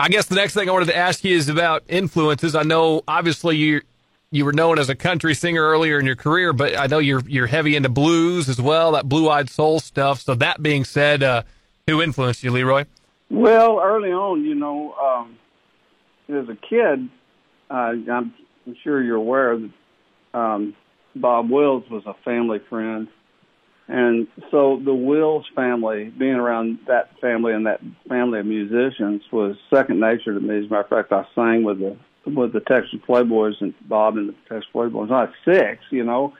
I guess the next thing I wanted to ask you is about influences. I know obviously you you were known as a country singer earlier in your career, but I know you're you're heavy into blues as well, that blue-eyed soul stuff. So that being said, uh, who influenced you, Lee Roy? Well, early on, you know, um, as a kid, uh, I'm, I'm sure you're aware that um, Bob Wills was a family friend. And so the Wills family, being around that family and that family of musicians was second nature to me. As a matter of fact, I sang with the with the Texas Playboys and Bob and the Texas Playboys. I was six, you know.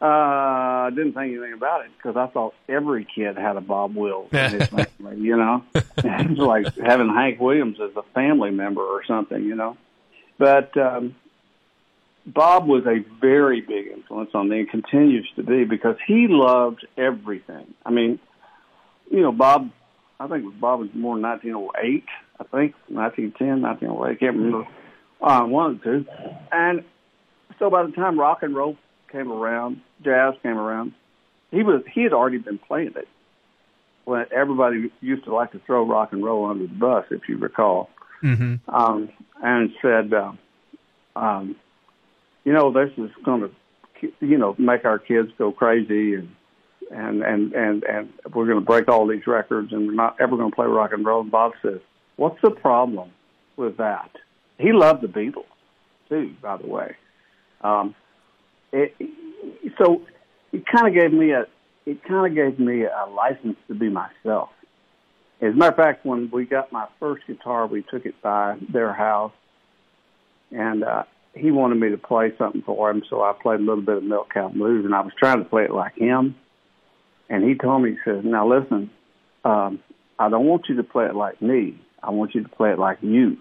Uh, I didn't think anything about it because I thought every kid had a Bob Wills in his family, you know. it's like having Hank Williams as a family member or something, you know. But um, Bob was a very big influence on me and continues to be because he loved everything. I mean, you know, Bob, I think Bob was born in 1908, I think, 1910, 1908, I can't remember, uh, one of the two. And so by the time rock and roll came around, jazz came around, he was he had already been playing it. When everybody used to like to throw rock and roll under the bus, if you recall, mm-hmm. um, and said, uh, um, you know, this is going to, you know, make our kids go crazy and and and and and we're going to break all these records and we're not ever going to play rock and roll. And Bob says, "What's the problem with that?" He loved the Beatles too, by the way. Um, it, so it kind of gave me a it kind of gave me a license to be myself. As a matter of fact, when we got my first guitar, we took it by their house, and uh, he wanted me to play something for him, so I played a little bit of Milk Cow Blues, and I was trying to play it like him. And he told me, he says, "Now listen, um, I don't want you to play it like me. I want you to play it like you.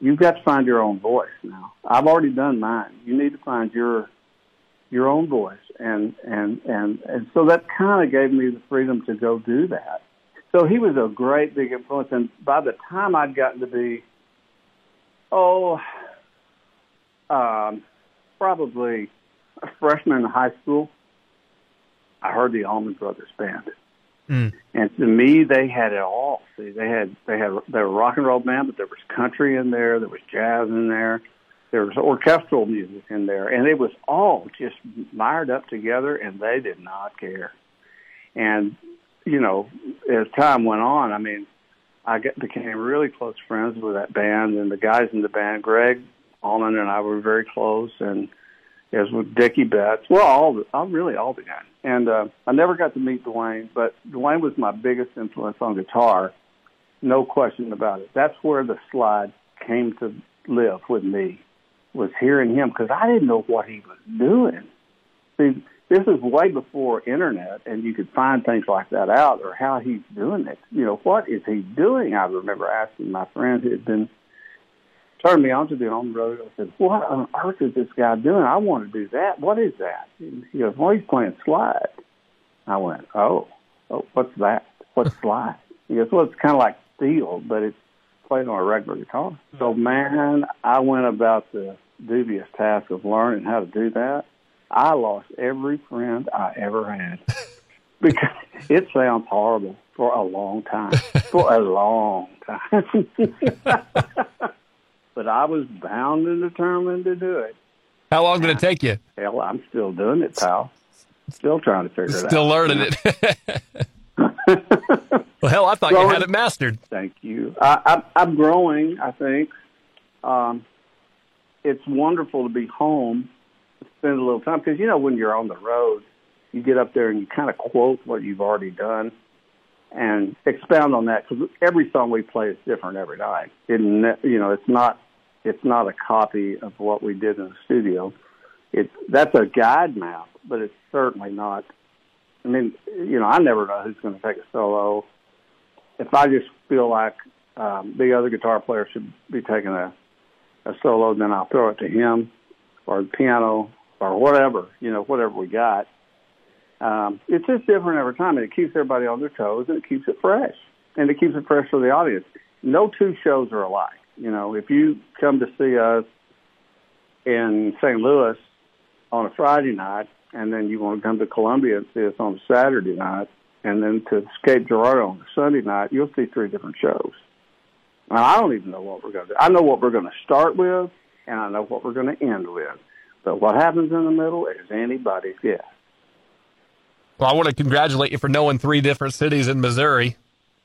You've got to find your own voice now. I've already done mine. You need to find your your own voice." And and and and so that kind of gave me the freedom to go do that. So he was a great big influence, and by the time I'd gotten to be, oh, um, probably a freshman in high school, I heard the Allman Brothers Band. Mm. And to me, they had it all. See, they had they had they were a rock and roll band, but there was country in there, there was jazz in there, there was orchestral music in there, and it was all just mired up together, and they did not care. And you know, as time went on, I mean, I get, became really close friends with that band, and the guys in the band, Gregg Allman and I were very close, and as with Dickey Betts. Well, all the, I'm really all the guys. And uh, I never got to meet Duane, but Duane was my biggest influence on guitar, no question about it. That's where the slide came to live with me, was hearing him because I didn't know what he was doing. See, this is way before internet, and you could find things like that out or how he's doing it. You know, what is he doing? I remember asking my friend who had been turned me on to the on road. I said, "What on earth is this guy doing? I want to do that. What is that?" He goes, "Well, he's playing slide." I went, "Oh, oh, what's that? What's slide?" He goes, "Well, it's kind of like steel, but it's played on a regular guitar." So, man, I went about the dubious task of learning how to do that. I lost every friend I ever had because it sounds horrible for a long time. For a long time. but I was bound and determined to do it. How long did it take you? Hell, I'm still doing it, pal. Still trying to figure it out. Still learning it. well, hell, I thought growing, you had it mastered. Thank you. I, I'm growing, I think. Um, it's wonderful to be home, spend a little time, because, you know, when you're on the road, you get up there and you kind of quote what you've already done and expound on that because every song we play is different every night. It, you know, it's not it's not a copy of what we did in the studio. It's that's a guide map, but it's certainly not. I mean, you know, I never know who's going to take a solo. If I just feel like um, the other guitar player should be taking a a solo, then I'll throw it to him or the piano or whatever, you know, whatever we got um, it's just different every time, and it keeps everybody on their toes, and it keeps it fresh, and it keeps it fresh for the audience. No two shows are alike. You know, if you come to see us in St. Louis on a Friday night, and then you want to come to Columbia and see us on a Saturday night, and then to Cape Girardeau on a Sunday night, you'll see three different shows. I don't even know what we're going to do. I know what we're going to start with, and I know what we're going to end with. But what happens in the middle is anybody's guess. Well, I want to congratulate you for knowing three different cities in Missouri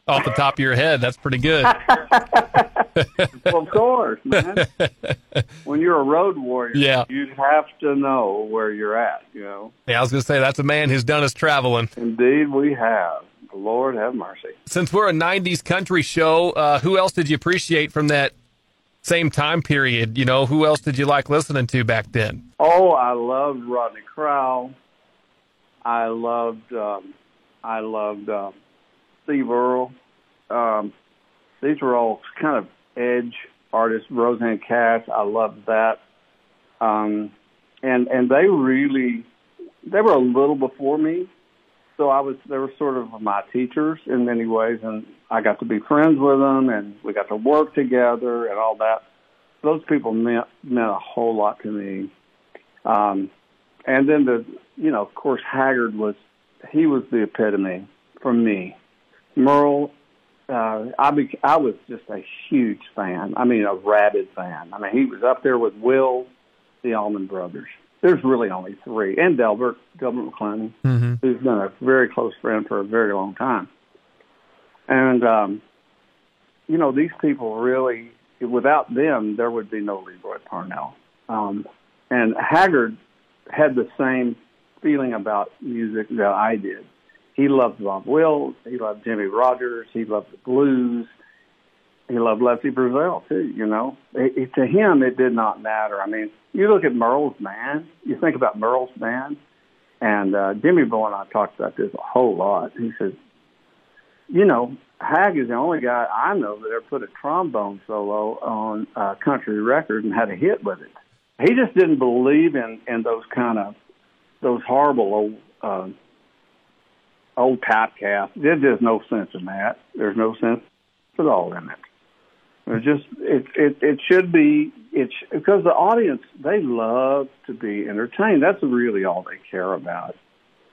off the top of your head. That's pretty good. well, of course, man. when you're a road warrior, yeah. you have to know where you're at, you know. Yeah, I was going to say that's a man who's done his traveling. Indeed, we have. Lord have mercy. Since we're a 90s country show, uh, who else did you appreciate from that same time period? You know, who else did you like listening to back then? Oh, I loved Rodney Crowell. I loved, um, I loved um, Steve Earle. Um, these were all kind of edge artist Rosanne Cash, I loved that. Um, and and they really, they were a little before me, so I was they were sort of my teachers in many ways, and I got to be friends with them, and we got to work together and all that. Those people meant meant a whole lot to me. Um, and then the you know of course Haggard was he was the epitome for me. Merle, uh, I be, I was just a huge fan. I mean a rabid fan. I mean he was up there with Will, the Allman Brothers there's really only three, and Delbert, Delbert McClinton, mm-hmm. who's been a very close friend for a very long time. And, um, you know, these people really, without them, there would be no Lee Roy Parnell. Um, and Haggard had the same feeling about music that I did. He loved Bob Wills, he loved Jimmie Rodgers, he loved the blues, he loved Lefty Frizzell too. You know, it, it, to him it did not matter. I mean, you look at Merle's band. You think about Merle's band, and uh, Jimmy Boy and I talked about this a whole lot. He says, you know, Hag is the only guy I know that ever put a trombone solo on a country record and had a hit with it. He just didn't believe in in those kind of those horrible old uh, old typecasts. There's just no sense in that. There's no sense at all in it. It just it it it should be it's because the audience they love to be entertained. That's really all they care about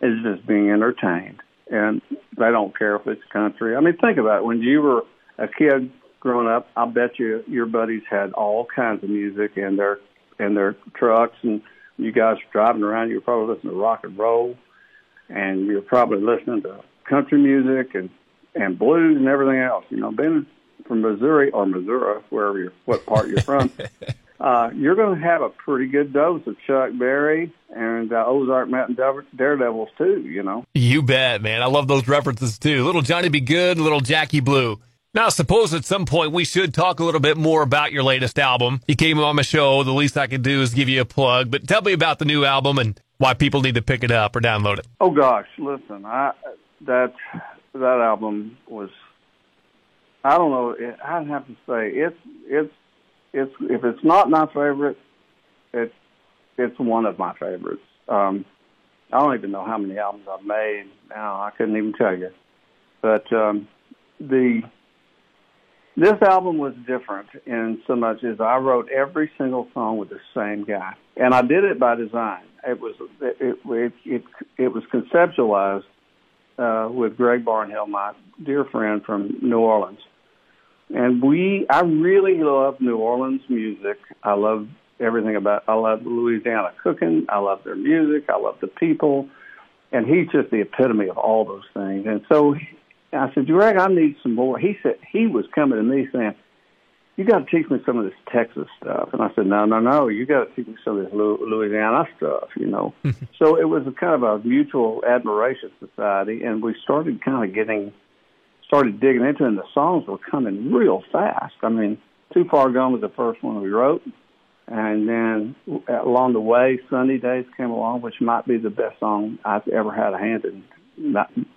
is just being entertained, and they don't care if it's country. I mean, think about it. When you were a kid growing up, I bet you your buddies had all kinds of music in their in their trucks, and you guys were driving around. You were probably listening to rock and roll, and you're probably listening to country music and and blues and everything else. You know, being from Missouri or Missouri, wherever you're, what part you're from, uh, you're going to have a pretty good dose of Chuck Berry and uh, Ozark Mountain Daredevils too. You know. You bet, man. I love those references too. Little Johnny Be Good, little Jackie Blue. Now, suppose at some point we should talk a little bit more about your latest album. You came on my show. The least I can do is give you a plug. But tell me about the new album and why people need to pick it up or download it. Oh gosh, listen, I that that album was I don't know. I'd have to say it's it's it's if it's not my favorite, it's it's one of my favorites. Um, I don't even know how many albums I've made now. I couldn't even tell you. But um, the this album was different in so much as I wrote every single song with the same guy, and I did it by design. It was it it it, it was conceptualized uh, with Greg Barnhill, my dear friend from New Orleans, and we, I really love New Orleans music. I love everything about, I love Louisiana cooking. I love their music. I love the people. And he's just the epitome of all those things. And so I said, Greg, I need some more. He said, he was coming to me saying, you got to teach me some of this Texas stuff. And I said, no, no, no, you got to teach me some of this Louisiana stuff, you know. so it was a kind of a mutual admiration society, and we started kind of getting started digging into it, and the songs were coming real fast. I mean, Too Far Gone was the first one we wrote. And then along the way, Sunny Days came along, which might be the best song I've ever had a hand in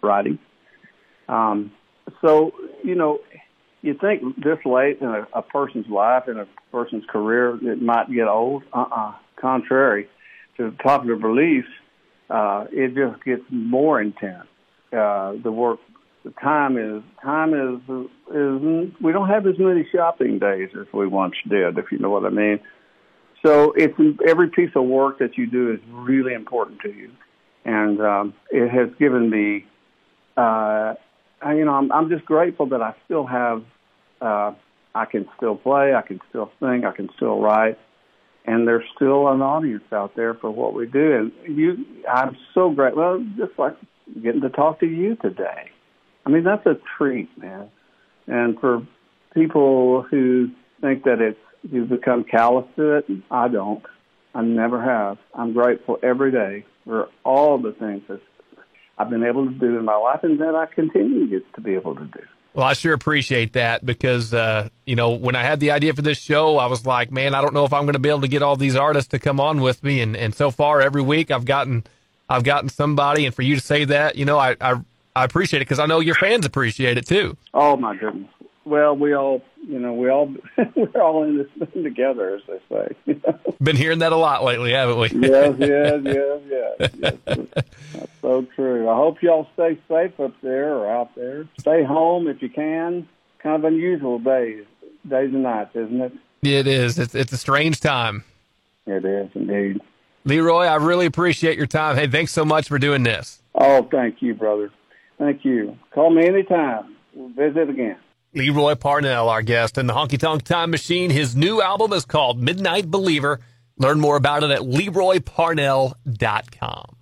writing. Um, so, you know, you think this late in a, a person's life, in a person's career, it might get old. Uh-uh. Contrary to popular beliefs, uh, it just gets more intense. Uh, the work the time is time is is we don't have as many shopping days as we once did, if you know what I mean. So it's every piece of work that you do is really important to you, and um, it has given me, uh, you know, I'm, I'm just grateful that I still have. Uh, I can still play, I can still sing, I can still write, and there's still an audience out there for what we do. And you, I'm so great. Well, just like getting to talk to you today. I mean, that's a treat, man. And for people who think that it's you've become callous to it, I don't. I never have. I'm grateful every day for all the things that I've been able to do in my life and that I continue to be able to do. Well, I sure appreciate that because, uh, you know, when I had the idea for this show, I was like, man, I don't know if I'm going to be able to get all these artists to come on with me. And, and so far, every week I've gotten, I've gotten somebody. And for you to say that, you know, I, I, I appreciate it because I know your fans appreciate it too. Oh my goodness. Well, we all, you know, we all we're all in this thing together, as they say. You know? Been hearing that a lot lately, haven't we? yes, yes, yes, yes. yes. That's so true. I hope y'all stay safe up there or out there. Stay home if you can. Kind of unusual days, days and nights, isn't it? It is. It's it's a strange time. It is indeed. Lee Roy, I really appreciate your time. Hey, thanks so much for doing this. Oh, thank you, brother. Thank you. Call me anytime. We'll visit again. Lee Roy Parnell, our guest in the Honky Tonk Time Machine. His new album is called Midnight Believer. Learn more about it at leroyparnell.com.